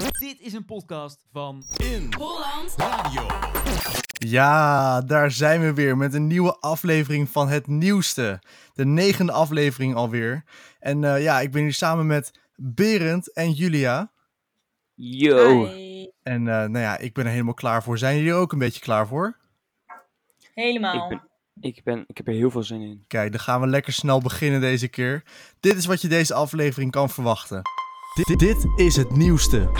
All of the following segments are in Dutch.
Dit is een podcast van In Holland Radio. Ja, daar zijn we weer met een nieuwe aflevering van het nieuwste. De negende aflevering alweer. En eh, ja, ik ben hier samen met Berend en Julia. Yo. Hi. En eh, nou ja, ik ben er helemaal klaar voor. Zijn jullie er ook een beetje klaar voor? Helemaal. Ik ben, ik, ben, ik heb er heel veel zin in. Kijk, dan gaan we lekker snel beginnen deze keer. Dit is wat je deze aflevering kan verwachten. Dit, dit is het nieuwste.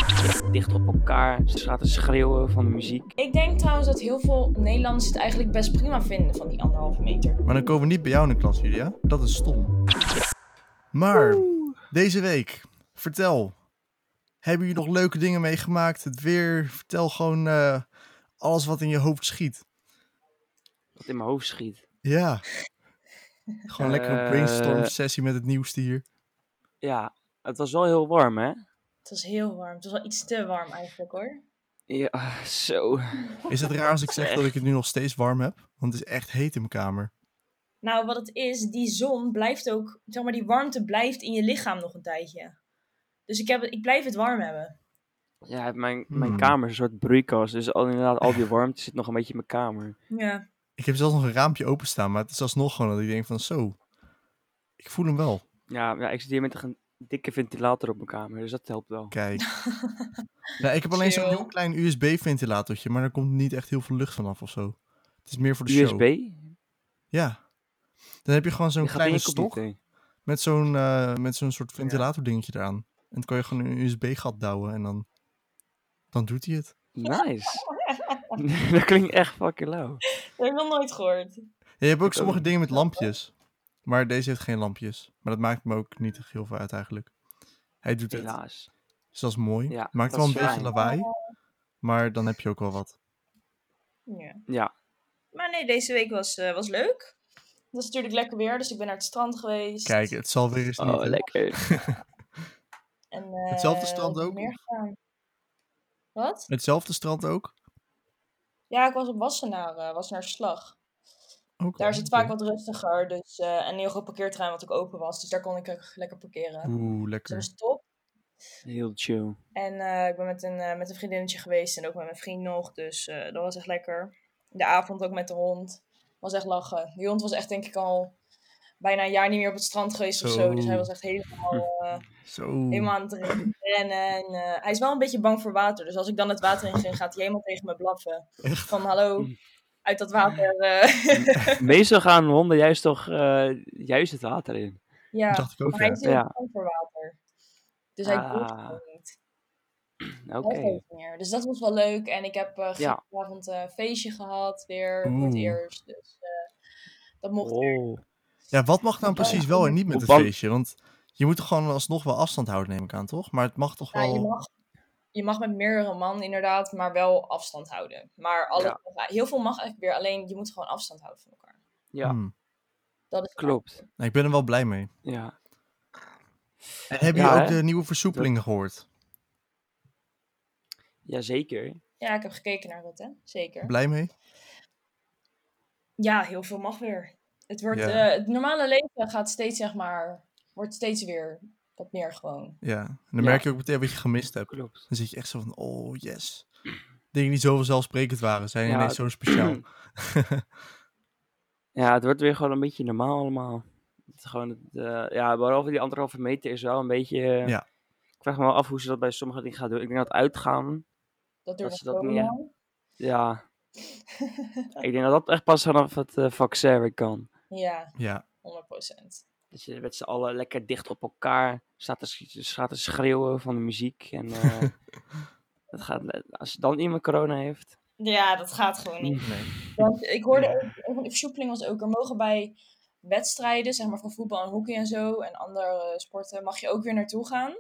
Dicht op elkaar, ze zaten schreeuwen van de muziek. Ik denk trouwens dat heel veel Nederlanders het eigenlijk best prima vinden van die anderhalve meter. Maar dan komen we niet bij jou in de klas, Julia. Dat is stom. Maar deze week, vertel. Hebben jullie nog leuke dingen meegemaakt? Het weer? Vertel gewoon eh, alles wat in je hoofd schiet. Wat in mijn hoofd schiet. Ja. Gewoon lekker een Eh, brainstorm sessie met het nieuwste hier. Ja, het was wel heel warm, hè? Het was heel warm. Het was wel iets te warm eigenlijk hoor. Ja, zo. Is het raar als ik zeg dat ik het nu nog steeds warm heb? Want het is echt heet in mijn kamer. Nou, wat het is, die zon blijft ook, zeg maar, die warmte blijft in je lichaam nog een tijdje. Dus ik, heb, ik blijf het warm hebben. Ja, mijn, mijn Hmm. kamer is een soort broeikas. Dus al, inderdaad, al die warmte zit nog een beetje in mijn kamer. Ja. Ik heb zelfs nog een raampje openstaan, maar het is alsnog gewoon dat ik denk van zo. Ik voel hem wel. Ja, ja ik zit hier met een dikke ventilator op mijn kamer. Dus dat helpt wel. Kijk. ja, ik heb alleen zo'n heel klein USB-ventilatortje, maar daar komt niet echt heel veel lucht vanaf of zo. Het is meer voor de show. USB? Ja. Dan heb je gewoon zo'n kleine stok met zo'n eh, met zo'n soort ventilatordingetje eraan. En dan kan je gewoon een USB-gat douwen en dan, dan doet hij het. Nice. dat klinkt echt fucking lauw. Dat heb ik nog nooit gehoord. Ja, je hebt ook sommige dingen met lampjes. Maar deze heeft geen lampjes. Maar dat maakt me ook niet heel veel uit eigenlijk. Hij doet het. Helaas. Dus dat is mooi. Ja, Maakt wel een beetje fijn. lawaai. Maar dan heb je ook wel wat. Ja. Ja. Maar nee, deze week was, eh, was leuk. Het was natuurlijk lekker weer, dus ik ben naar het strand geweest. Kijk, het zal weer eens niet. Oh, lekker. En, eh, Hetzelfde strand ook? Wat? Hetzelfde strand ook? Ja, ik was op Wassenaar, eh Wassenaar Slag. Oké, Daar is het vaak wat rustiger. Dus, eh, en een heel groot parkeerterrein wat ook open was. Dus daar kon ik ook lekker parkeren. Oeh, Dus dat lekker. was top. Heel chill. En eh, ik ben met een, eh, met een vriendinnetje geweest en ook met mijn vriend nog. Dus eh, dat was echt lekker. De avond ook met de hond. Was echt lachen. Die hond was echt denk ik al bijna een jaar niet meer op het strand geweest of zo. Dus hij was echt helemaal, eh, Zo. helemaal aan het rennen. En, eh, hij is wel een beetje bang voor water. Dus als ik dan het water in ging, gaat hij helemaal tegen me blaffen. Echt? Van hallo, uit dat water. eh. Meestal gaan honden juist toch eh, juist het water in. ja, dacht ik ook, maar hij ja. is heel Ja. bang voor water. Dus hij doet het Ah. gewoon niet. Oké. Dat meer. Dus dat was wel leuk. En ik heb eh Ja. gisteravond een feestje gehad, weer voor het eerst. Dus eh, dat mocht weer. Oh. Ja, wat mag nou precies wel en niet met het feestje? Want je moet toch gewoon alsnog wel afstand houden, neem ik aan, toch? Maar het mag toch wel... je, mag, je mag met meerdere man inderdaad, maar wel afstand houden. Maar alle, Ja. heel veel mag eigenlijk weer, alleen je moet gewoon afstand houden van elkaar. Ja, Hmm. Dat is klopt. Nou, ik ben er wel blij mee. Ja. En heb je Ja, ook hè? de nieuwe versoepelingen gehoord? Jazeker. Ja, ik heb gekeken naar dat, hè? Zeker. Blij mee? Ja, heel veel mag weer. Het, wordt, Ja. eh, het normale leven gaat steeds, zeg maar, wordt steeds weer wat meer gewoon. Ja. En dan Ja. merk je ook meteen wat je gemist hebt. Klopt. Dan zit je echt zo van, oh yes. Dingen die zo vanzelfsprekend waren, zijn Ja, ineens zo speciaal. Ja, het wordt weer gewoon een beetje normaal allemaal. Het is gewoon, het, eh, ja, behalve die anderhalve meter is wel een beetje... eh, Ja. Ik vraag me wel af hoe ze dat bij sommige dingen gaan doen. Ik denk dat uitgaan, Dat Dat ze dat zo niet ja... ik denk dat dat echt pas vanaf het eh, vaccin weer kan. Ja, Ja. 100%. Dat je met z'n allen lekker dicht op elkaar staat te, staat te schreeuwen van de muziek. En eh, dat gaat, als dan iemand corona heeft... Ja, dat gaat gewoon niet. Nee. Want ik hoorde ook, een van de versoepelingen was ook, er mogen bij wedstrijden, zeg maar van voetbal en hockey en zo, en andere sporten, mag je ook weer naartoe gaan.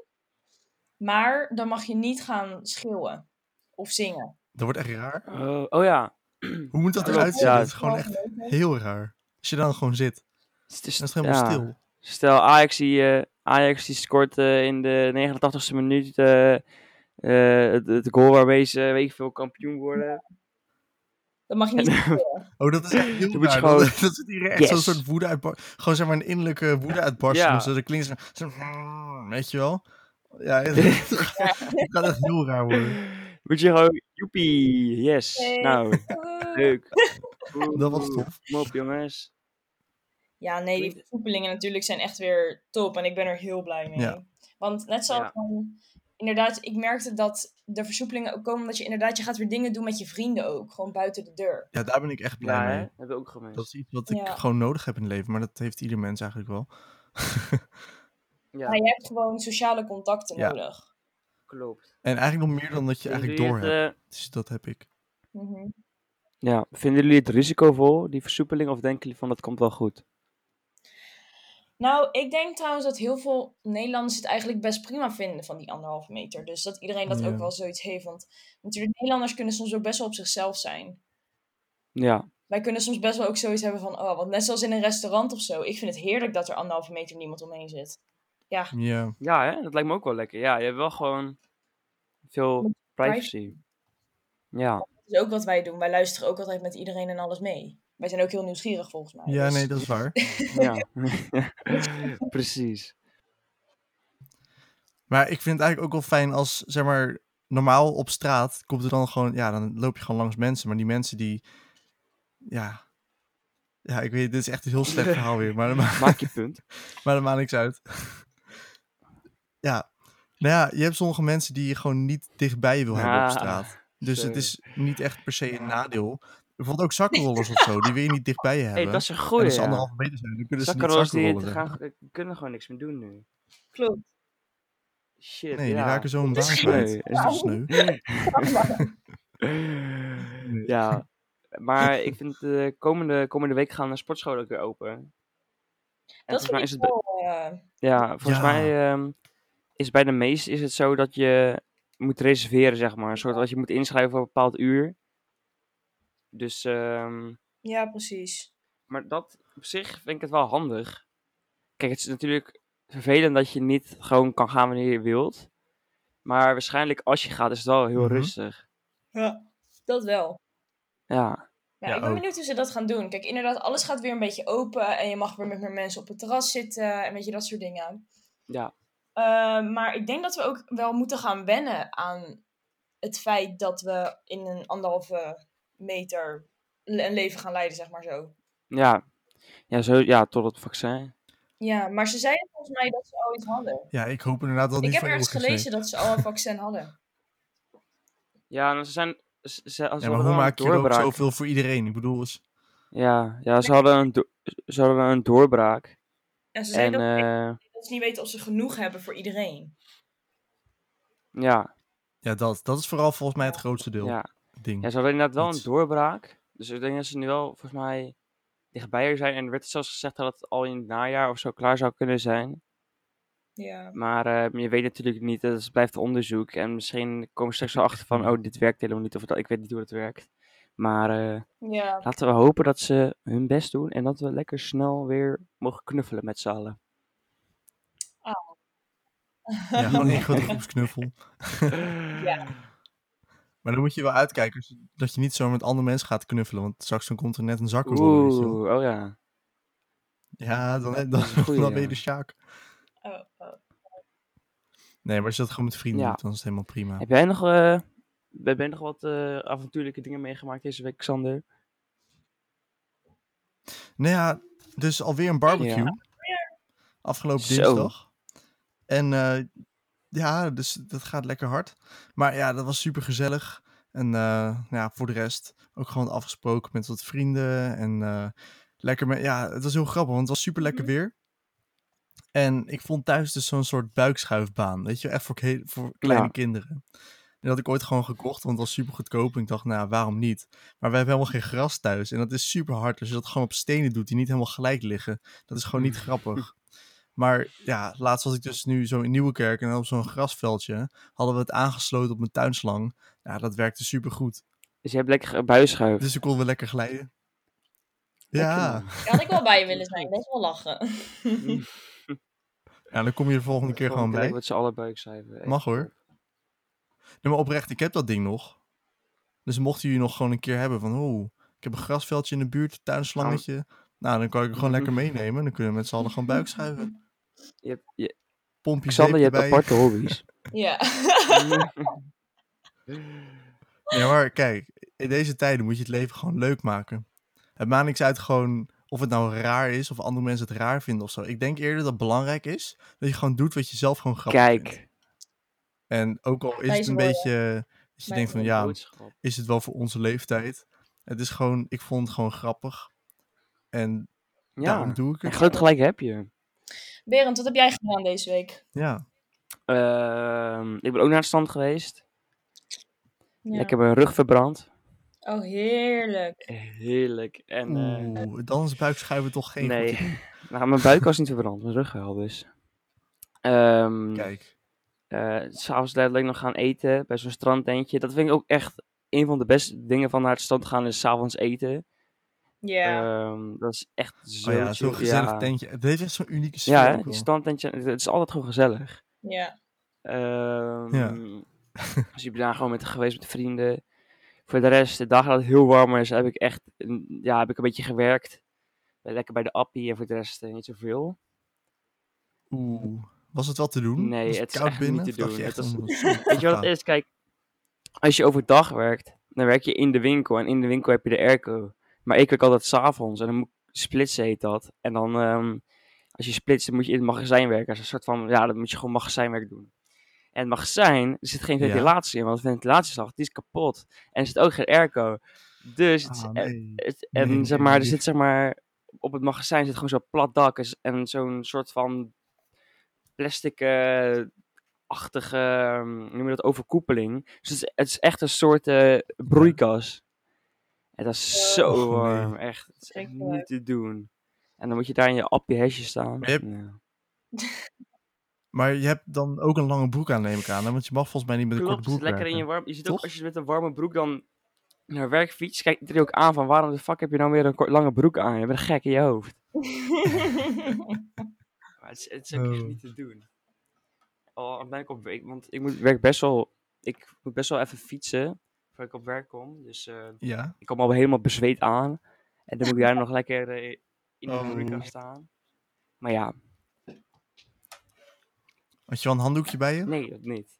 Maar dan mag je niet gaan schreeuwen of zingen. Dat wordt echt raar. Oh, oh ja, Hoe moet dat eruit zien? ja. Dat is gewoon echt heel raar. Als je dan gewoon zit. Het is, helemaal ja. stil. Stel, Ajax die, eh, Ajax die scoort eh, in de 89ste minuut eh, eh, het, het goal waarmee ze weet ik veel kampioen worden. Dan mag je niet. Oh, dat is echt heel raar. gewoon- Dat, dat is hier echt zo'n soort woede uitbar. Gewoon zeg maar een innerlijke woede uitbarsting. Ja. zo. Dat klinkt zo. Weet je wel? Ja, het gaat echt heel raar worden. Moet je gewoon, joepie, yes. Nou, leuk. Dat was tof. Kom op jongens. Ja, nee, die versoepelingen natuurlijk zijn echt weer top. En ik ben er heel blij mee. Ja. Want net zoals Ja. van, inderdaad, ik merkte dat de versoepelingen ook komen omdat je inderdaad, je gaat weer dingen doen met je vrienden ook. Gewoon buiten de deur. Ja, daar ben ik echt blij Ja, hè? mee. Dat hebben we ook gemist. Dat is iets wat ik gewoon nodig heb in het leven, maar dat heeft ieder mens eigenlijk wel. Ja, Maar je hebt gewoon sociale contacten Ja. nodig. klopt. En eigenlijk nog meer dan dat je eigenlijk door hebt. het, Dus dat heb ik. Mhm. eh, ja, vinden jullie het risicovol, die versoepeling, of denken jullie van dat komt wel goed? Nou, ik denk trouwens dat heel veel Nederlanders het eigenlijk best prima vinden van die anderhalve meter. Dus dat iedereen dat Ja. ook wel zoiets heeft. Want natuurlijk, Nederlanders kunnen soms ook best wel op zichzelf zijn. Ja, Wij kunnen soms best wel ook zoiets hebben van, oh, want net zoals in een restaurant of zo. Ik vind het heerlijk dat er anderhalve meter niemand omheen zit. Ja, Ja, ja hè? dat lijkt me ook wel lekker. Ja, je hebt wel gewoon veel privacy. Ja, dat is ook wat wij doen. Wij luisteren ook altijd met iedereen en alles mee. Wij zijn ook heel nieuwsgierig volgens mij. ja dus- nee, dat is waar. ja. precies. Maar ik vind het eigenlijk ook wel fijn als, zeg maar, normaal op straat komt er dan gewoon, ja, dan loop je gewoon langs mensen. Maar die mensen die, ja, ja, ik weet, dit is echt een heel slecht verhaal weer, maar, Maak je punt. maar dat maakt niks uit. ja, nou ja, je hebt sommige mensen die je gewoon niet dichtbij je wil hebben op straat. Dus het is niet echt per se een nadeel. Bijvoorbeeld ook zakkenrollers of zo, die wil je niet dichtbij je hebben. hey, dat is een en goeie, als ze ja. anderhalve meter zijn, dan kunnen ze niet Zakkenrollers die zakkenrollen. gaan, die kunnen gewoon niks meer doen nu. Klopt. Shit, Nee, die ja. raken zo een Dat baan is kwijt. Dat is wel sneu. ja, maar ik vind de komende, komende week gaan de sportscholen ook weer open. En Dat volgens mij is het, eh, ja, volgens Ja. mij ehm, is bij de meeste is het zo dat je moet reserveren, zeg maar. Een soort dat je moet inschrijven voor een bepaald uur. Dus, ehm, ja, precies. maar dat op zich vind ik het wel handig. Kijk, het is natuurlijk vervelend dat je niet gewoon kan gaan wanneer je wilt. Maar waarschijnlijk als je gaat is het wel heel Mhm. rustig. Ja. Dat wel. Ja, Ja, Ja, ik ben ook. benieuwd hoe ze dat gaan doen. Kijk, inderdaad, alles gaat weer een beetje open. En je mag weer met meer mensen op het terras zitten. En weet je, dat soort dingen. ja, Eh, maar ik denk dat we ook wel moeten gaan wennen aan het feit dat we in een anderhalve meter een leven gaan leiden, zeg maar zo. ja. Ja, zo, ja, tot het vaccin. Ja, maar ze zeiden volgens mij dat ze al iets hadden. Ja, ik hoop inderdaad dat het Ik niet heb ergens gelezen dat ze al een vaccin hadden. Ja, en ze zijn. Ze, ze, ze Ja, maar hoe maak een je er ook doorbraak. zoveel voor iedereen? Ik bedoel, is, Ja, ja ze, hadden een ze hadden een doorbraak. En ze En zeiden dat, eh, dat ze niet weten of ze genoeg hebben voor iedereen. ja, ja, dat, dat is vooral volgens mij het grootste deel. ja. Ding. ja, ze hadden inderdaad wel Iets. een doorbraak. Dus ik denk dat ze nu wel volgens mij dichtbij er zijn. En er werd zelfs gezegd dat het al in het najaar of zo klaar zou kunnen zijn. Ja. Maar eh, je weet natuurlijk niet, het blijft onderzoek. En misschien komen we straks wel achter van, oh, dit werkt helemaal niet. Of dat, ik weet niet hoe het werkt. Maar eh, Ja. laten we hopen dat ze hun best doen. En dat we lekker snel weer mogen knuffelen met z'n allen. Ja, gewoon één grote groepsknuffel. Ja. Maar dan moet je wel uitkijken dat je niet zo met andere mensen gaat knuffelen. Want straks dan komt er net een wel. Oeh, oh ja. Ja, dan, dan, Dat is een goeie, dan ben je de Sjaak. Oh, oh. Nee, maar als je dat gewoon met vrienden Ja. doet, dan is het helemaal prima. Heb jij nog, eh, heb jij nog wat eh, avontuurlijke dingen meegemaakt deze week, Xander? Nou ja, dus alweer een barbecue. Ja. Afgelopen Zo. dinsdag. En eh, ja, dus dat gaat lekker hard. Maar ja, dat was super gezellig. En eh, ja, voor de rest ook gewoon afgesproken met wat vrienden. En eh, lekker met, ja, het was heel grappig, want het was super lekker weer. En ik vond thuis dus zo'n soort buikschuifbaan. Weet je, echt voor, voor kleine Ja. kinderen. En dat had ik ooit gewoon gekocht, want het was super goedkoop. En ik dacht, nou, waarom niet? Maar we hebben helemaal geen gras thuis. En dat is super hard. Als je dat gewoon op stenen doet die niet helemaal gelijk liggen. Dat is gewoon niet grappig. Maar ja, laatst was ik dus nu zo in Nieuwekerk en op zo'n grasveldje hadden we het aangesloten op mijn tuinslang. Ja, dat werkte super goed. Dus je hebt lekker buisschuif. Dus ik konden we lekker glijden. Ja, Daar had ik wel bij willen zijn. Is wel lachen. ja, dan kom je de volgende keer gewoon bij. Met z'n allen buikschuiven. Mag hoor. Nee, maar oprecht, ik heb dat ding nog. Dus mochten jullie nog gewoon een keer hebben van, oh, ik heb een grasveldje in de buurt, een tuinslangetje. Nou, dan kan ik het gewoon lekker meenemen. Dan kunnen we met z'n allen gewoon buikschuiven. Je hebt, je, pompje Xander, je hebt erbij. aparte hobby's. Ja. Ja, maar kijk, in deze tijden moet je het leven gewoon leuk maken. Het maakt niks uit gewoon of het nou raar is of andere mensen het raar vinden of zo. Ik denk eerder dat het belangrijk is dat je gewoon doet wat je zelf gewoon grappig vindt. Kijk. En ook al is het een beetje dat je denkt van ja, is het wel voor onze leeftijd? Het is gewoon, ik vond het gewoon grappig. En daarom Ja, doe ik en het. groot gelijk heb je. Berend, wat heb jij gedaan deze week? Ja. Ehm, ik ben ook naar het stand geweest. Ja. Ik heb mijn rug verbrand. Oh, heerlijk. Heerlijk. En eh, Oeh, dan is buikschuiven toch geen nee, nou, mijn buik was niet verbrand, mijn rug wel dus. Ehm Kijk. eh, S'avonds letterlijk nog gaan eten bij zo'n strandtentje. Dat vind ik ook echt een van de beste dingen van naar het strand gaan, is s'avonds eten. Ja. Ehm, dat is echt zo Oh ja, zo'n gezellig ja. tentje. Het heeft echt zo'n unieke sfeer. Ja, die wel. strandtentje, het is altijd gewoon gezellig. ja. Ehm Ja. dus ik ben daar gewoon met geweest met vrienden. Voor de rest, de dagen dat het heel warm is, heb ik echt ja, heb ik een beetje gewerkt. Ben lekker bij de appie en voor de rest eh, niet zoveel. Oeh. Was het wel te doen? Nee, Was het is koud echt niet binnen? te doen. je Het echt Weet je wat het is? Kijk, als je overdag werkt, dan werk je in de winkel. En in de winkel heb je de airco. Maar ik werk altijd s'avonds en dan moet splitsen heet dat. En dan, ehm, als je splitst, dan moet je in het magazijn werken. Dat is een soort van, ja, dan moet je gewoon magazijnwerk doen. En het magazijn, er zit geen Ja. ventilatie in, want de ventilatieslag, die is kapot. En er zit ook geen airco. Dus, het Ah, nee. het- en Nee, zeg maar, er zit zeg maar, op het magazijn zit gewoon zo'n plat dak en zo'n soort van plastic eh, ehm, noem je dat, overkoepeling. Dus het is, het is echt een soort eh, broeikas. Dat is zo nee. warm, echt. Het is echt niet te doen. En dan moet je daar in je appje hesje staan. Maar je hebt- Ja. Maar je hebt dan ook een lange broek aan, neem ik aan. hè? Want je mag volgens mij niet met een korte het broek is lekker in je warm. Je ziet ook als je met een warme broek dan naar werk fietst, kijkt iedereen ook aan van waarom de fuck heb je nou weer een kort, lange broek aan? Je bent gek in je hoofd. Maar het is, het is ook echt Oh. niet te doen. Al dan ben ik op werk, want ik moet werk best wel, ik moet best wel even fietsen ik op werk kom. Dus eh, Ja. ik kom al helemaal bezweet aan. En dan moet daar nog lekker eh, in de Oh. broeikas staan. Maar ja, Had je wel een handdoekje bij je? nee, dat niet.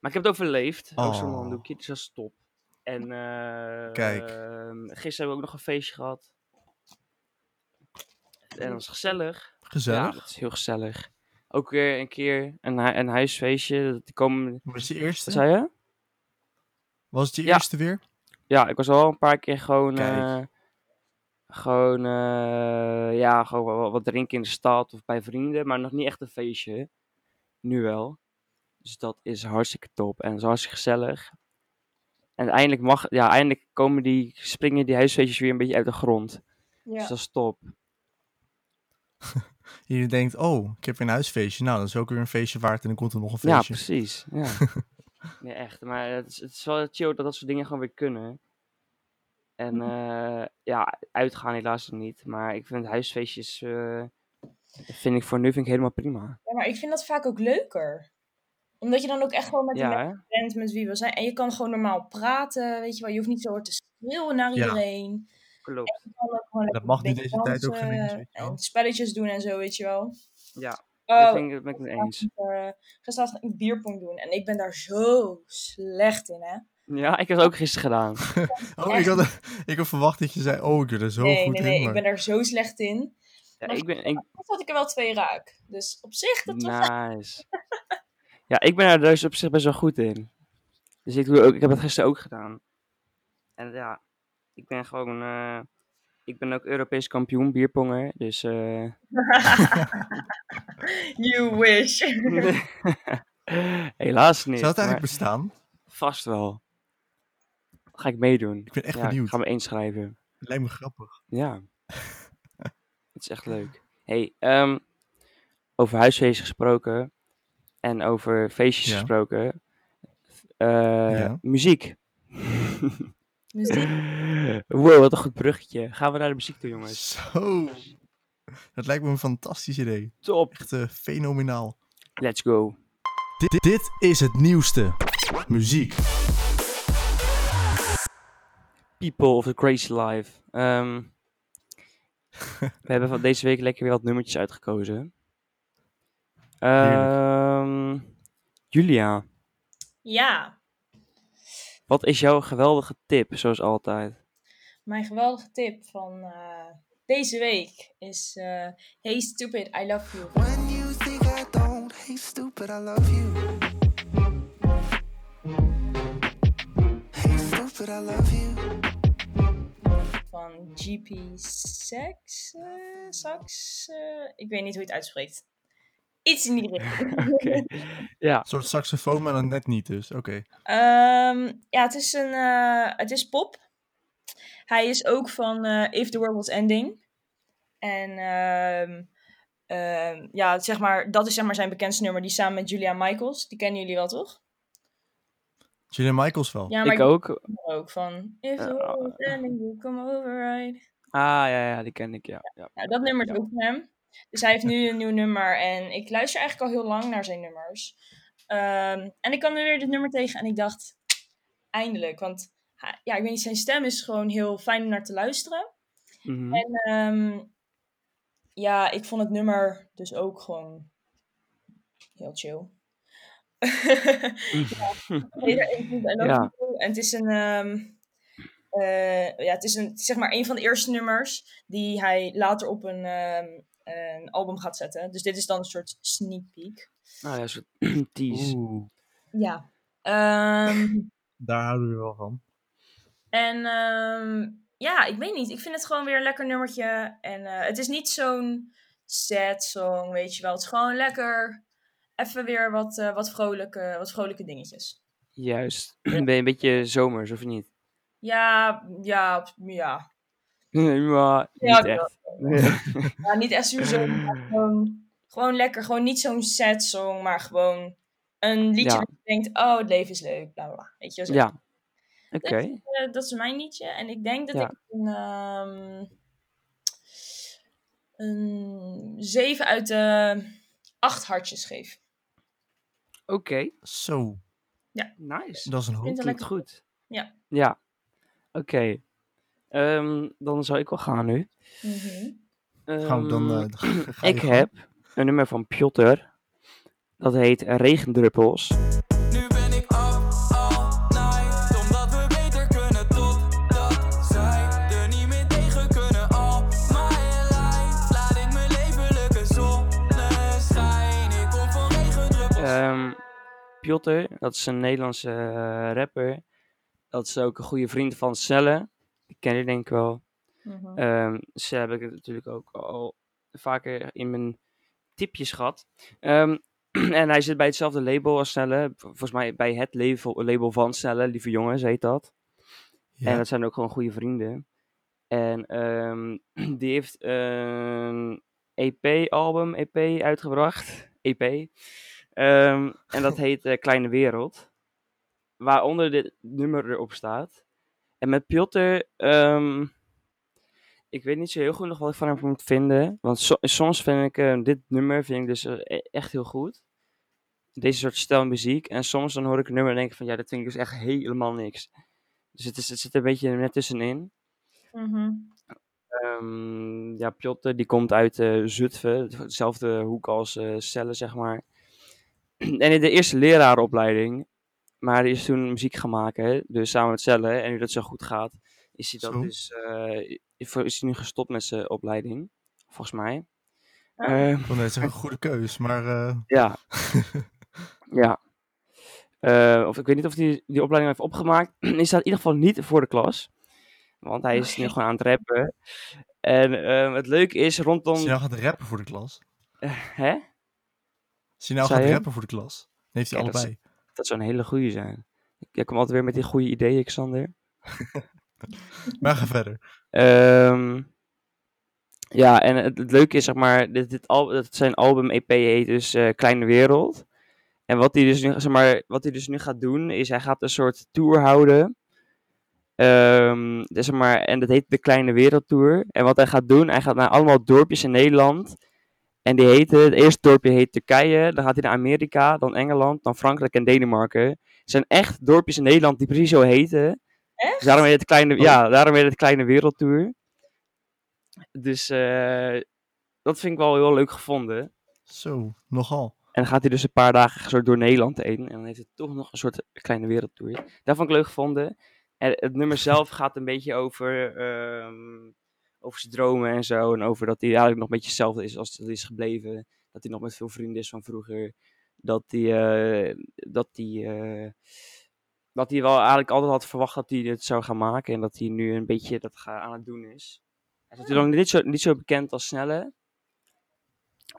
Maar ik heb het overleefd. Ook zo'n Oh. handdoekje, dus dat is top. En eh, Kijk. ehm, gisteren hebben we ook nog een feestje gehad. En dat was gezellig. Ja, Gezellig. dat is heel gezellig. Ook weer een keer een, hu- een huisfeestje. Dat die komen... Was je eerste? zei je? Was het je Ja. eerste weer? Ja, ik was al een paar keer gewoon... Eh, gewoon, eh, ja, gewoon wat, drinken in de stad of bij vrienden. Maar nog niet echt een feestje. Nu wel. Dus dat is hartstikke top. En zo hartstikke gezellig. En eindelijk mag... Ja, eindelijk komen die... Springen die huisfeestjes weer een beetje uit de grond. Dus ja. dat is top. Je denkt, oh, ik heb weer een huisfeestje. Nou, dat is ook weer een feestje waard en dan komt er nog een Ja, feestje. precies. Ja. nee, echt. Maar het is, het is wel chill dat dat soort dingen gewoon weer kunnen. En eh, ja, uitgaan helaas nog niet. Maar ik vind huisfeestjes, eh, vind ik voor nu vind ik helemaal prima. Ja, maar ik vind dat vaak ook leuker. Omdat je dan ook echt gewoon met Ja, mensen bent met wie we zijn. En je kan gewoon normaal praten, weet je wel. Je hoeft niet zo hard te schreeuwen naar Ja. iedereen. klopt. Dat mag beetje deze tijd ook geen eens. En spelletjes doen en zo, weet je wel. Ja, Oh, vind ik, dat ben ik mee eens. uh, gisteren ik een bierpong doen. En ik ben daar zo slecht in, hè. Ja, ik heb het ook gisteren gedaan. Oh, ik had, ik had verwacht dat je zei, oh, ik er zo nee, goed nee, in. nee. maar- Ik ben daar zo slecht in. Ja, Maar ik ben, ik, Toen had ik er wel twee raak. Dus op zich, dat was nice. Ja, ik ben er dus op zich best wel goed in. Dus ik, doe ook, ik heb het gisteren ook gedaan. En ja, ik ben gewoon, eh, ik ben ook Europees kampioen bierponger. Dus eh, You wish. Helaas niet. Zou het maar eigenlijk bestaan? Vast wel. Ga ik meedoen. Ik ben echt ja, ik benieuwd. ga me inschrijven. Lijkt me grappig. Ja. Het is echt leuk. Hey, ehm, over huisfeestjes gesproken. En over feestjes Ja. gesproken. Eh, Ja. Muziek. Muziek? wow, wat een goed bruggetje. Gaan we naar de muziek toe, jongens. Zo. Dat lijkt me een fantastisch idee. Top. Echt eh, fenomenaal. Let's go. Dit, dit is het nieuwste. Muziek. People of the Crazy Life. Ehm, we hebben van deze week lekker weer wat nummertjes uitgekozen. Ehm, Julia, Ja, wat is jouw geweldige tip, zoals altijd? Mijn geweldige tip van eh, deze week is... eh, hey stupid, I love you. When you think I don't, hey stupid, I love you. Hey stupid, I love you. Van GP Sax. eh, Sax ik weet niet hoe je het uitspreekt. Iets in die richting. Oké. Ja, Een soort saxofoon, maar dan net niet dus. Oké. Ehm, ja, het is, een, eh, het is pop. Hij is ook van eh, If the World Was Ending. En ehm, ehm, ja, zeg maar, dat is zeg maar zijn bekendste nummer. Die samen met Julia Michaels. Die kennen jullie wel, toch? Julian Michaels wel. Ja, maar ik ook. ook van If the. World Was Ending, you come over right. Ah, ja, ja, die ken ik, ja. ja. Nou, dat nummer is Ja. ook van hem. Dus hij heeft nu een nieuw nummer. En ik luister eigenlijk al heel lang naar zijn nummers. Ehm, en ik kwam er weer dit nummer tegen en ik dacht, eindelijk. Want ja, ik weet niet, zijn stem is gewoon heel fijn om naar te luisteren. Mhm. En ehm, ja, ik vond het nummer dus ook gewoon heel chill. ja, Love Ja. En het is een, ehm, eh, ja, het is een, zeg maar een van de eerste nummers die hij later op een, ehm, een album gaat zetten. Dus dit is dan een soort sneak peek. Nou ja, een soort tease. Oeh, Ja. Ehm, daar houden we wel van. En ehm, ja, ik weet niet. Ik vind het gewoon weer een lekker nummertje. En eh, het is niet zo'n sad song, weet je wel. Het is gewoon lekker. Even weer wat, eh, wat, vrolijke, wat vrolijke dingetjes. Juist. Ben je een beetje zomers, of niet? Ja, ja, ja. maar Ja, niet echt. ja niet echt zo Gewoon, gewoon lekker. Gewoon niet zo'n sad song, maar gewoon een liedje Ja. dat je denkt, oh, het leven is leuk, bla bla, bla. Weet je, zo. ja. Oké. Eh, dat is mijn liedje. En ik denk dat Ja. ik een, ehm een 7 uit de 8 hartjes geef. Oké. Zo, Nice. dat is een hoop. goed. Ja. Ja. Oké. Ehm, dan zou ik wel gaan nu. Mhm. Gaan we dan... Ga- ga je ik heb een nummer van Piotr. Dat heet Regendruppels. Ehm Piotr, dat is een Nederlandse eh, rapper. Dat is ook een goede vriend van Celle. Die ken je denk ik wel. Mhm. Ehm ze heb ik natuurlijk ook al vaker in mijn tipjes gehad. Ehm, en hij zit bij hetzelfde label als Snelle. Volgens mij bij het label, label van Snelle, Lieve Jongens heet dat. Ja. En dat zijn ook gewoon goede vrienden. En ehm, die heeft een EP-album, EP uitgebracht. EP. Ehm, en dat heet eh, Kleine Wereld. Waaronder dit nummer erop staat. En met Piotr, ehm, ik weet niet zo heel goed nog wat ik van hem moet vinden. Want so- soms vind ik eh, dit nummer vind ik dus eh, e- echt heel goed. Deze soort stijl muziek. En soms dan hoor ik een nummer en denk ik van ja, dat vind ik dus echt helemaal niks. Dus het, is, het zit een beetje net tussenin. Ehm, ja, Piotr die komt uit eh, Zutphen, dezelfde hoek als Celle, zeg maar. en in de eerste lerarenopleiding, maar hij is toen muziek gaan maken, dus samen met Celle. En nu dat zo goed gaat, is hij, dat Zo. dus, eh, is is hij nu gestopt met zijn opleiding, volgens mij. Ah. Ehm, Ik wil net zeggen, goede keus, maar... eh, ja. ja. Eh, of ik weet niet of hij die opleiding heeft opgemaakt. hij staat in ieder geval niet voor de klas. Want hij is nu gewoon aan het rappen. En ehm, het leuke is rondom... Als je nou gaat rappen voor de klas. Hè? Als je nou gaat rappen voor de klas. Dan heeft hij Ja, allebei. Dat zou een hele goeie zijn. Jij komt altijd weer met die goede ideeën, Xander. Maar ga verder. Ehm, ja, en het, het leuke is, zeg maar, dit, dit al, dat zijn album EP heet dus eh, Kleine Wereld. En wat hij dus nu, zeg maar, wat hij dus nu gaat doen, is hij gaat een soort tour houden. Ehm, dus zeg maar, en dat heet de Kleine Wereld Tour. En wat hij gaat doen, hij gaat naar allemaal dorpjes in Nederland. En die heten, het eerste dorpje heet Turkije, dan gaat hij naar Amerika, dan Engeland, dan Frankrijk en Denemarken. Het zijn echt dorpjes in Nederland die precies zo heten. Echt? Dus daarom heet het kleine, ja, daarom heet het Kleine Wereldtour. Dus eh, dat vind ik wel heel leuk gevonden. Zo, nogal. dan gaat hij dus een paar dagen soort door Nederland heen. En dan heeft het toch nog een soort kleine wereldtour. Daar vond ik leuk gevonden. En het nummer zelf gaat een beetje over, ehm, over zijn dromen en zo. En over dat hij eigenlijk nog een beetje hetzelfde is als hij is gebleven. Dat hij nog met veel vrienden is van vroeger. Dat hij, eh, dat hij, eh, dat hij wel eigenlijk altijd had verwacht dat hij het zou gaan maken. En dat hij nu een beetje dat aan het doen is. Hij is natuurlijk niet zo, niet zo bekend als Snelle.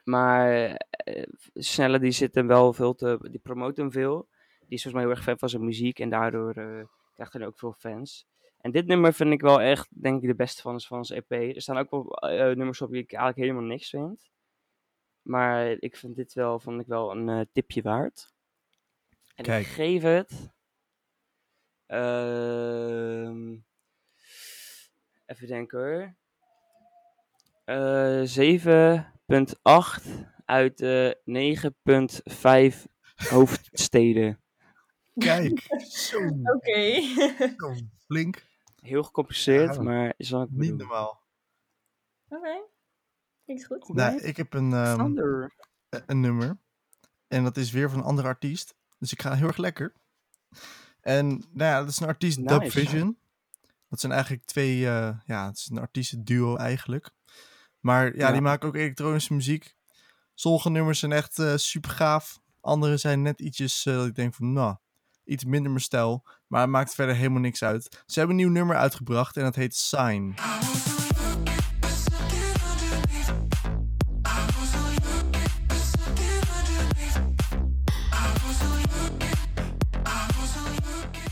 Maar eh, Snelle die zit hem wel veel te... Die promoot hem veel. Die is volgens mij heel erg fan van zijn muziek. En daardoor krijgt hij ook veel fans. En dit nummer vind ik wel echt, denk ik, de beste van, van zijn EP. Er staan ook wel eh, nummers op die ik eigenlijk helemaal niks vind. Maar ik vind dit wel, vond ik wel een eh, tipje waard. En Kijk. ik geef het... ehm, even denken hoor. Eh 7,8 uit de 9,5 hoofdsteden. Kijk, zo, Oké. zo flink. Heel gecompliceerd, Ja, maar is wel Niet normaal. Oké. Klinkt goed. Nou, ik heb een, ehm, eh, een nummer. En dat is weer van een andere artiest. Dus ik ga heel erg lekker. En nou ja, dat is een artiest Nice. Dub Vision. Dat zijn eigenlijk twee, eh, ja, het is een artiestenduo eigenlijk. Maar ja, Ja. die maken ook elektronische muziek. Sommige nummers zijn echt super gaaf. Andere zijn net ietsjes, eh, dat ik denk van, nou, iets minder mijn stijl. Maar het maakt verder helemaal niks uit. Ze hebben een nieuw nummer uitgebracht en dat heet Sign.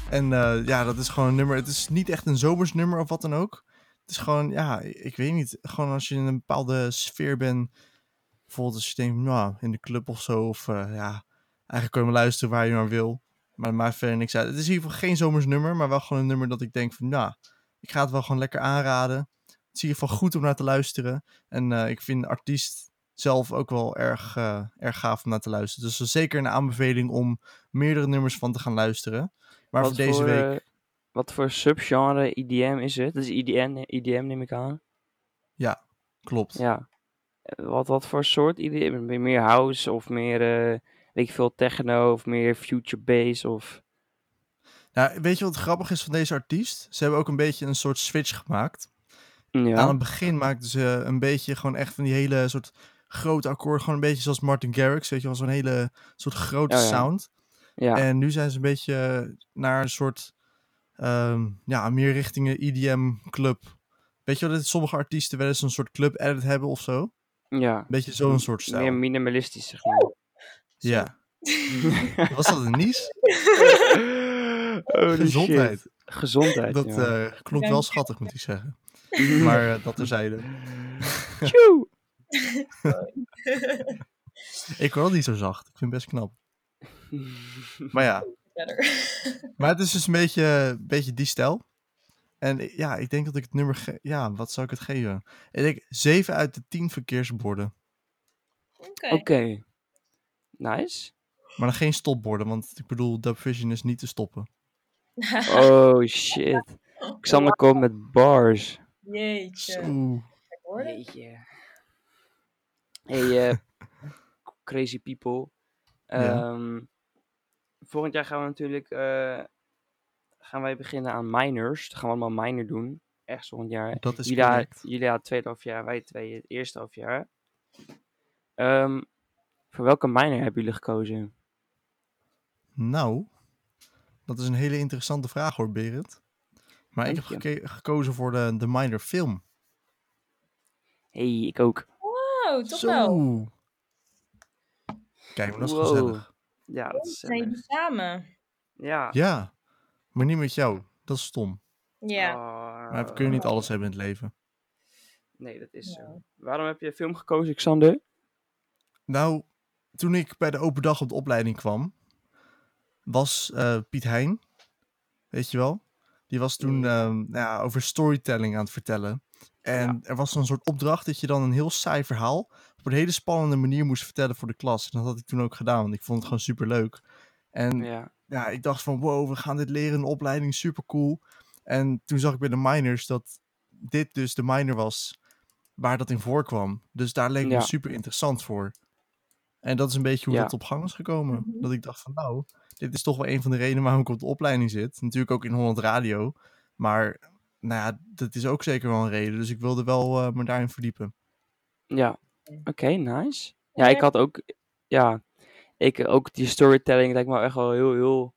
En eh, ja, dat is gewoon een nummer. Het is niet echt een zomersnummer of wat dan ook. Het is gewoon, ja, ik weet niet. Gewoon als je in een bepaalde sfeer bent. Bijvoorbeeld als je denkt, nou, in de club of zo. Of eh, ja, eigenlijk kun je maar luisteren waar je maar wil. Maar het maakt verder niks uit. Het is in ieder geval geen zomersnummer. Maar wel gewoon een nummer dat ik denk van, nou, ik ga het wel gewoon lekker aanraden. Het is in ieder geval goed om naar te luisteren. En eh, ik vind de artiest zelf ook wel erg, eh, erg gaaf om naar te luisteren. Dus zeker een aanbeveling om meerdere nummers van te gaan luisteren. Maar wat voor deze voor, week... eh, wat voor subgenre IDM is het? Dat is IDM, IDM neem ik aan. Klopt. Ja. Wat, wat voor soort IDM? Meer house of meer, weet ik veel, techno of meer future bass of... Nou, weet je wat grappig is van deze artiest? Ze hebben ook een beetje een soort switch gemaakt. Ja. Aan het begin maakten ze een beetje gewoon echt van die hele soort grote akkoorden. Gewoon een beetje zoals Martin Garrix, weet je wel. Zo'n hele soort grote Oh ja. sound. ja. En nu zijn ze een beetje naar een soort, ehm, ja, meer richting een EDM club. Weet je wel, dat sommige artiesten wel eens een soort club edit hebben of zo? Een ja. beetje zo'n soort stijl. Meer minimalistisch, zeg maar. Ja. Was dat een nies? Holy Gezondheid. shit. Gezondheid, Dat ja. eh, klonk wel schattig, moet ik zeggen. Maar eh, dat terzijde. Ik hoor wel niet zo zacht. Ik vind het best knap. Maar ja, maar het is dus een beetje, een beetje die stijl. En eh, ja, ik denk dat ik het nummer... ge- Ja, wat zou ik het geven? Ik denk 7 uit de 10 verkeersborden. Oké. Oké. Nice. Maar dan geen stopborden, want ik bedoel, Dubvision is niet te stoppen. Oh shit. Xander komt met bars. Jeetje. Hoorde. Jeetje. Hey, eh, crazy people. Ja. Ehm, volgend jaar gaan we natuurlijk eh, gaan wij beginnen aan minors. Dan gaan we allemaal minor doen. Echt volgend jaar. Dat is Jullie, correct. jullie het tweede halfjaar, wij twee het eerste halfjaar. Ehm voor welke minor hebben jullie gekozen? Nou, dat is een hele interessante vraag hoor, Berend. Maar ik heb geke- gekozen voor de, de minor film. hey, ik ook. Oh, toch wel. Kijk, maar dat is Wow. gezellig. Ja, dat is Zijn jullie samen? Ja. Ja, maar niet met jou. Dat is stom. Ja. Maar we kunnen niet alles hebben in het leven. Nee, dat is Ja. zo. Waarom heb je film gekozen, Xander? Nou, toen ik bij de open dag op de opleiding kwam, was eh, Piet Hein, weet je wel? Die was toen ehm, nou ja, over storytelling aan het vertellen. En Ja. er was een soort opdracht dat je dan een heel saai verhaal op een hele spannende manier moest vertellen voor de klas. En dat had ik toen ook gedaan, want ik vond het gewoon super leuk. En Ja. ja, ik dacht van wow, we gaan dit leren in de opleiding, super cool. En toen zag ik bij de minors dat dit dus de minor was waar dat in voorkwam. Dus daar leek Ja. me super interessant voor. En dat is een beetje hoe Ja. dat op gang is gekomen. Mhm. Dat ik dacht van nou, dit is toch wel een van de redenen waarom ik op de opleiding zit. Natuurlijk ook in Holland Radio. Maar nou ja, dat is ook zeker wel een reden. Dus ik wilde wel eh, me daarin verdiepen. Ja, oké, nice. Ja, ik had ook, ja, ik ook die storytelling lijkt me echt wel heel, heel,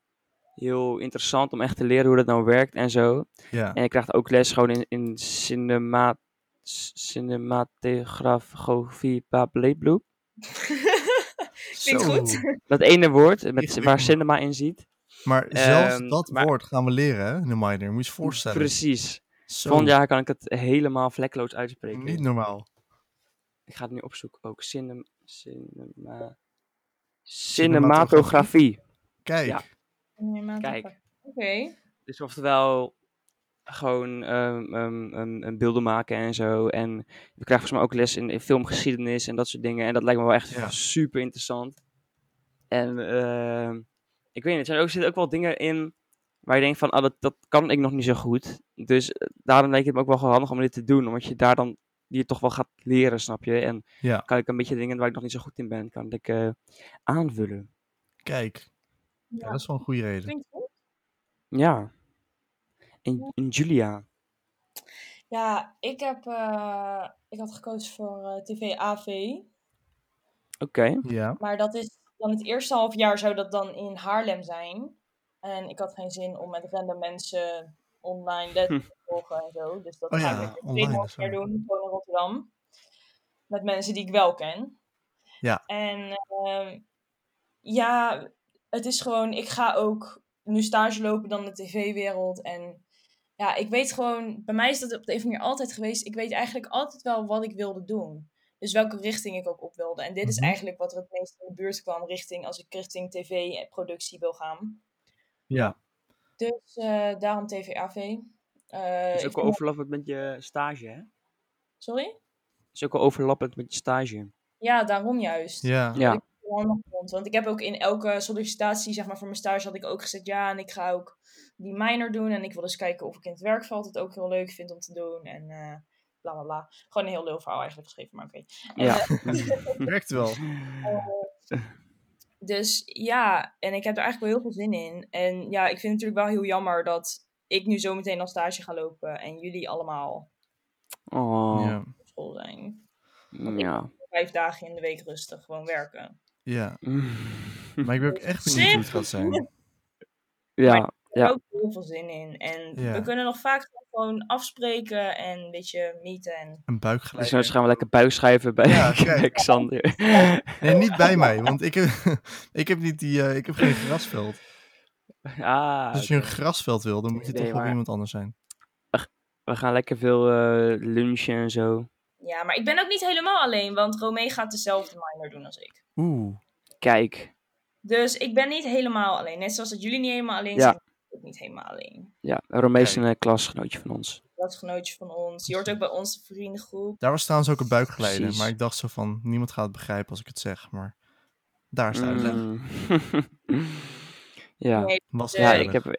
heel interessant om echt te leren hoe dat nou werkt en zo. Ja, En je krijgt ook les gewoon in, in cinema, cinematografie, bableebloep. Klinkt Zo. goed. Dat ene woord met, waar cinema in ziet. Maar zelfs Ehm, dat maar- woord gaan we leren hè, in de minor. Moet je je voorstellen. Precies. Zo, Volgend jaar kan ik het helemaal vlekloos uitspreken. niet normaal. Ik ga het nu opzoeken ook. Cinem, cinema, Cinematografie. cinematografie. Kijk, Ja. Kijk. Oké. Dus oftewel gewoon ehm, ehm, ehm, een beelden maken en zo. En we krijgen volgens mij ook les in, in filmgeschiedenis en dat soort dingen. En dat lijkt me wel echt Ja. super interessant. En ehm, ik weet niet, er zijn ook, er zitten ook wel dingen in waar je denkt van, ah, dat, dat kan ik nog niet zo goed. Dus eh, daarom lijkt het me ook wel handig om dit te doen. Omdat je daar dan die je toch wel gaat leren, snap je? En ja, kan ik een beetje dingen waar ik nog niet zo goed in ben, kan ik eh, aanvullen. kijk. Ja, Ja. dat is wel een goede reden. Ja. En, en Julia. Ja, ik heb eh, ik had gekozen voor eh, TV AV. Oké. Ja, Maar dat is dan het eerste half jaar zou dat dan in Haarlem zijn. En ik had geen zin om met random mensen online les te volgen en zo. Dus dat Oh ga ja, ik tweede half jaar waar. doen, gewoon in Rotterdam. Met mensen die ik wel ken. Ja. En ehm, ja, het is gewoon, ik ga ook nu stage lopen dan de tv-wereld. En ja, ik weet gewoon, bij mij is dat op de een of andere manier altijd geweest. Ik weet eigenlijk altijd wel wat ik wilde doen. Dus welke richting ik ook op wilde. En dit is Mhm. eigenlijk wat er het meest in de buurt kwam richting als ik richting tv-productie wil gaan. ja. Dus eh, daarom TV-AV. Eh, is ook wel overlappend met je stage, hè? Sorry? is ook wel overlappend met je stage. Ja, daarom juist. Ja, Ja. ik handig vond. Want ik heb ook in elke sollicitatie, zeg maar, voor mijn stage had ik ook gezegd, ja, en ik ga ook die minor doen. En ik wil eens kijken of ik in het werkveld het ook heel leuk vind om te doen. En eh bla bla bla. Gewoon een heel leuk verhaal eigenlijk geschreven, maar oké. En, Ja. eh, werkt wel. dus ja, en ik heb er eigenlijk wel heel veel zin in. En ja, ik vind het natuurlijk wel heel jammer dat ik nu zo meteen al stage ga lopen en jullie allemaal Oh, op school zijn. ja. Vijf dagen in de week rustig gewoon werken. Ja. Maar ik ben ook echt benieuwd hoe het gaat zijn. Ja, Ik heb Ja. er ook heel veel zin in. En Ja. we kunnen nog vaak gewoon afspreken en een beetje meeten. En... Een dus buikgeleide. nou gaan we lekker buikschuiven bij, Ja, bij Xander. Nee, niet bij mij, want ik heb, ik heb, niet die, eh, ik heb geen grasveld. ah, Dus als je een grasveld wil, dan moet je Nee, toch wel maar- iemand anders zijn. we gaan lekker veel eh, lunchen en zo. Ja, maar ik ben ook niet helemaal alleen, want Romee gaat dezelfde minor doen als ik. Oeh, Kijk, Dus ik ben niet helemaal alleen. Net zoals dat jullie niet helemaal alleen Ja. zijn, ben ik ook niet helemaal alleen. ja, Romee is een eh, klasgenootje van ons. Dat is een genootje van ons. Je hoort ook bij onze vriendengroep. daar was trouwens ook een buikgeleide. Precies. Maar ik dacht zo van, niemand gaat het begrijpen als ik het zeg. Maar daar is het uitleg. Mm. ja. Nee, Was Ja, ja, ik heb,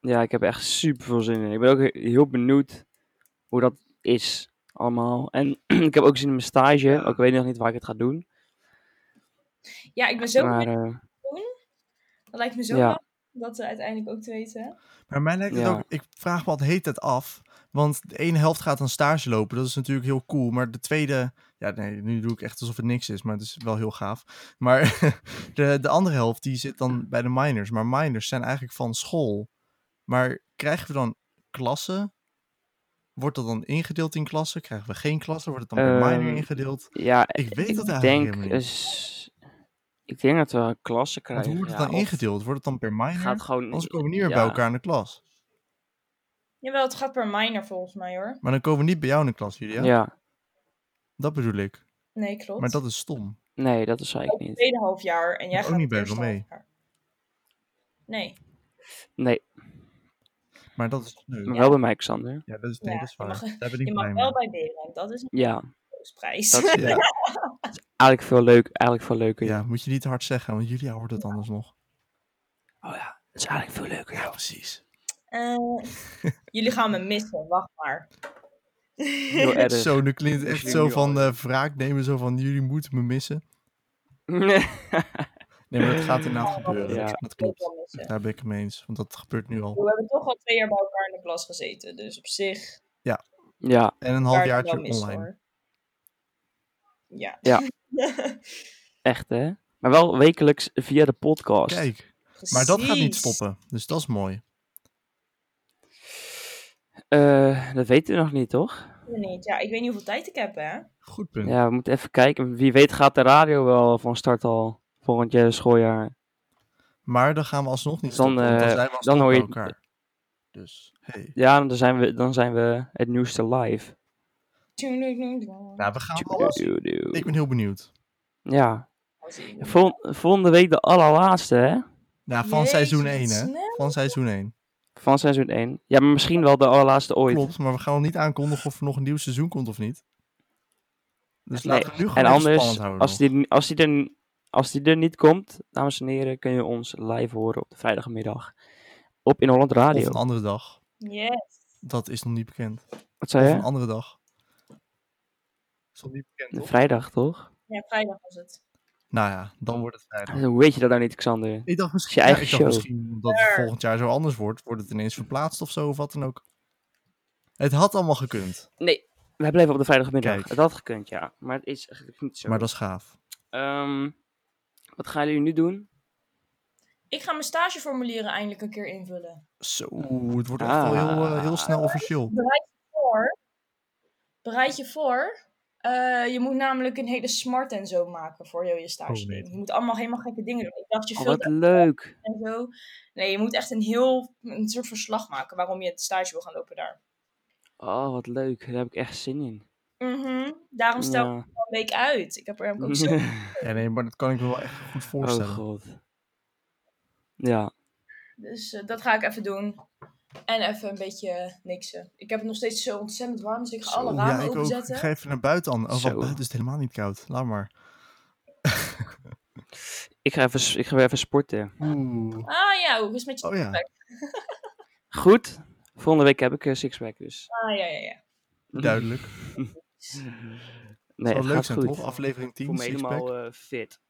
ja, ik heb echt super veel zin in. Ik ben ook he- heel benieuwd hoe dat is allemaal. En ik heb ook zin in mijn stage. Ook weet ik nog niet waar ik het ga doen. Ja, ik ben zo Maar benieuwd. eh, Dat lijkt me zo Ja. leuk om dat we uiteindelijk ook te weten. Maar mij lijkt het Ja. ook, ik vraag me al de hele tijd af. Want de ene helft gaat een stage lopen, dat is natuurlijk heel cool. Maar de tweede, ja nee, nu doe ik echt alsof het niks is, maar het is wel heel gaaf. Maar de, de andere helft, die zit dan bij de minors. Maar minors zijn eigenlijk van school. Maar krijgen we dan klassen? Wordt dat dan ingedeeld in klassen? Krijgen we geen klassen? Wordt het dan per minor Ehm, ingedeeld? ja, Ik weet dat ik eigenlijk denk, niet. is, ik denk dat we een klasse Want krijgen. hoe wordt het ja, dan ingedeeld? Wordt het dan per minor? Gaat gewoon, Anders komen we niet meer ja, bij elkaar in de klas. Jawel, het gaat per minor volgens mij hoor. Maar dan komen we niet bij jou in de klas, Julia. Ja. Dat bedoel ik. Nee, klopt. Maar dat is stom. nee, dat is Ook eigenlijk het niet. tweede half jaar en jij ook gaat niet het bij jaar. Nee. Nee, Maar dat is maar wel bij mij, Xander. Ja, dat is, nee, Ja, dat is je mag- Daar ben ik Je mag wel bij Berend, dat is een Ja, prijs. dat is Ja. eigenlijk veel, leuk, eigenlijk veel leuker. ja, moet je niet te hard zeggen, want Julia hoort het anders nog. Oh ja, dat is eigenlijk veel leuker. Ja, precies. Eh, jullie gaan me missen, wacht maar. Heel erg. Zo, nu klinkt het echt Jullie zo van eh wraak nemen, zo van jullie moeten me missen. Nee, maar dat gaat inderdaad gebeuren. Ja. Dat klopt. Daar ben ik het mee eens. Want dat gebeurt nu al. We hebben toch al twee jaar bij elkaar in de klas gezeten. Dus op zich... ja, En een wel missen, online. hoor. Ja. Ja. echt hè. Maar wel wekelijks via de podcast. Kijk, maar dat gaat niet stoppen. Dus dat is mooi. Eh, dat weten we nog niet, toch? Niet. Ja, ik weet niet hoeveel tijd ik heb, hè. Goed punt. Ja, we moeten even kijken. Wie weet gaat de radio wel van start al volgend jaar schooljaar. Maar dan gaan we alsnog niet Dan, stoppen. dan eh, zijn we dan alsnog hoor bij je- elkaar. Dus, hey. Ja, dan zijn we, dan zijn we het nieuwste live. Nou, we gaan. Doe-doe-doe. Ik ben heel benieuwd. Ja, Vol- volgende week de allerlaatste, hè? Nou, van seizoen wat 1, hè? Van seizoen 1. Van seizoen 1. Ja, maar misschien wel de allerlaatste ooit. Klopt, maar we gaan nog niet aankondigen of er nog een nieuw seizoen komt of niet. Dus Nee, laten we nu gewoon En anders, spannend houden. als nog. die, als, die er, als die er niet komt, dames en heren, kun je ons live horen op de vrijdagmiddag. Op In Holland Radio. Of een andere dag. Yes. Dat is nog niet bekend. Wat zei Of je? een andere dag. Is nog niet bekend, toch? Vrijdag, toch? Ja, vrijdag was het. Nou ja, dan wordt het vrijdag. Hoe weet je dat nou niet, Xander? Ik dacht misschien, je ja, eigen dacht show. misschien dat het volgend jaar zo anders wordt. Wordt het ineens verplaatst of zo, of wat dan ook. Het had allemaal gekund, Nee, wij blijven op de vrijdagmiddag. Kijk. Dat had gekund, ja. Maar het is eigenlijk niet zo. maar dat is gaaf. Ehm, wat gaan jullie nu doen? Ik ga mijn stageformulieren eindelijk een keer invullen. Zo, het wordt echt wel heel, eh, heel snel officieel. Bereid je voor. Bereid je voor. Eh, je moet namelijk een hele smart en zo maken voor je, je stage. Oh, nee. Je moet allemaal helemaal gekke dingen doen. Ik dacht, je Oh, wat leuk. en zo. Nee, je moet echt een heel een soort verslag maken waarom je het stage wil gaan lopen daar. Oh, wat leuk. Daar heb ik echt zin in. Mhm. Daarom stel ik Ja. het al een week uit. Ik heb er ook zo. Ja, nee, maar dat kan ik me wel echt goed oh voorstellen. god. Ja. Dus eh, dat ga ik even doen. En even een beetje niksen. Ik heb het nog steeds zo ontzettend warm, dus ik ga Zo, alle ja, ramen ook. openzetten. Ik ga even naar buiten aan. Oh, buiten is het helemaal niet koud. Laat maar. Ik ga even, ik ga weer even sporten. Oeh. Ah ja, hoe is het met je Oh ja. Goed. Volgende week heb ik een sixpack dus. Ah ja, ja, ja. Duidelijk. Nee, Nee, het leuk gaat zijn, goed. toch? Aflevering Ik voel 10, me sixpack. helemaal eh, fit.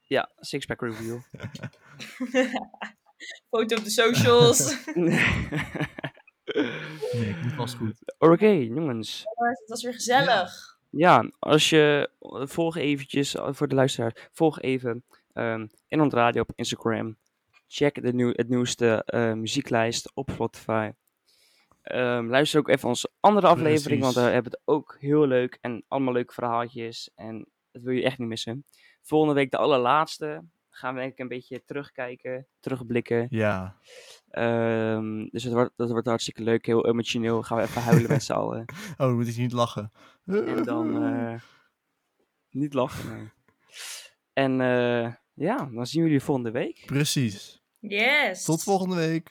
Ja, sixpack review. Foto op de socials. Nee, niet was goed. Oké, jongens. het was weer gezellig. Ja, als je volg eventjes eh, voor de luisteraar, volg even ehm in ons radio op Instagram. Check de nieuw, het nieuwste eh, muzieklijst op Spotify. Ehm, luister ook even onze andere aflevering, want daar hebben we het ook heel leuk en allemaal leuke verhaaltjes. En dat wil je echt niet missen. Volgende week de allerlaatste. Gaan we denk ik een beetje terugkijken, terugblikken. Ja. Ehm, dus het wordt, dat wordt hartstikke leuk, heel emotioneel. Gaan we even huilen met z'n allen. Oh, dan moet ik niet lachen. En dan eh, niet lachen. nee. En eh, ja, dan zien we jullie volgende week. Precies. Yes. Tot volgende week.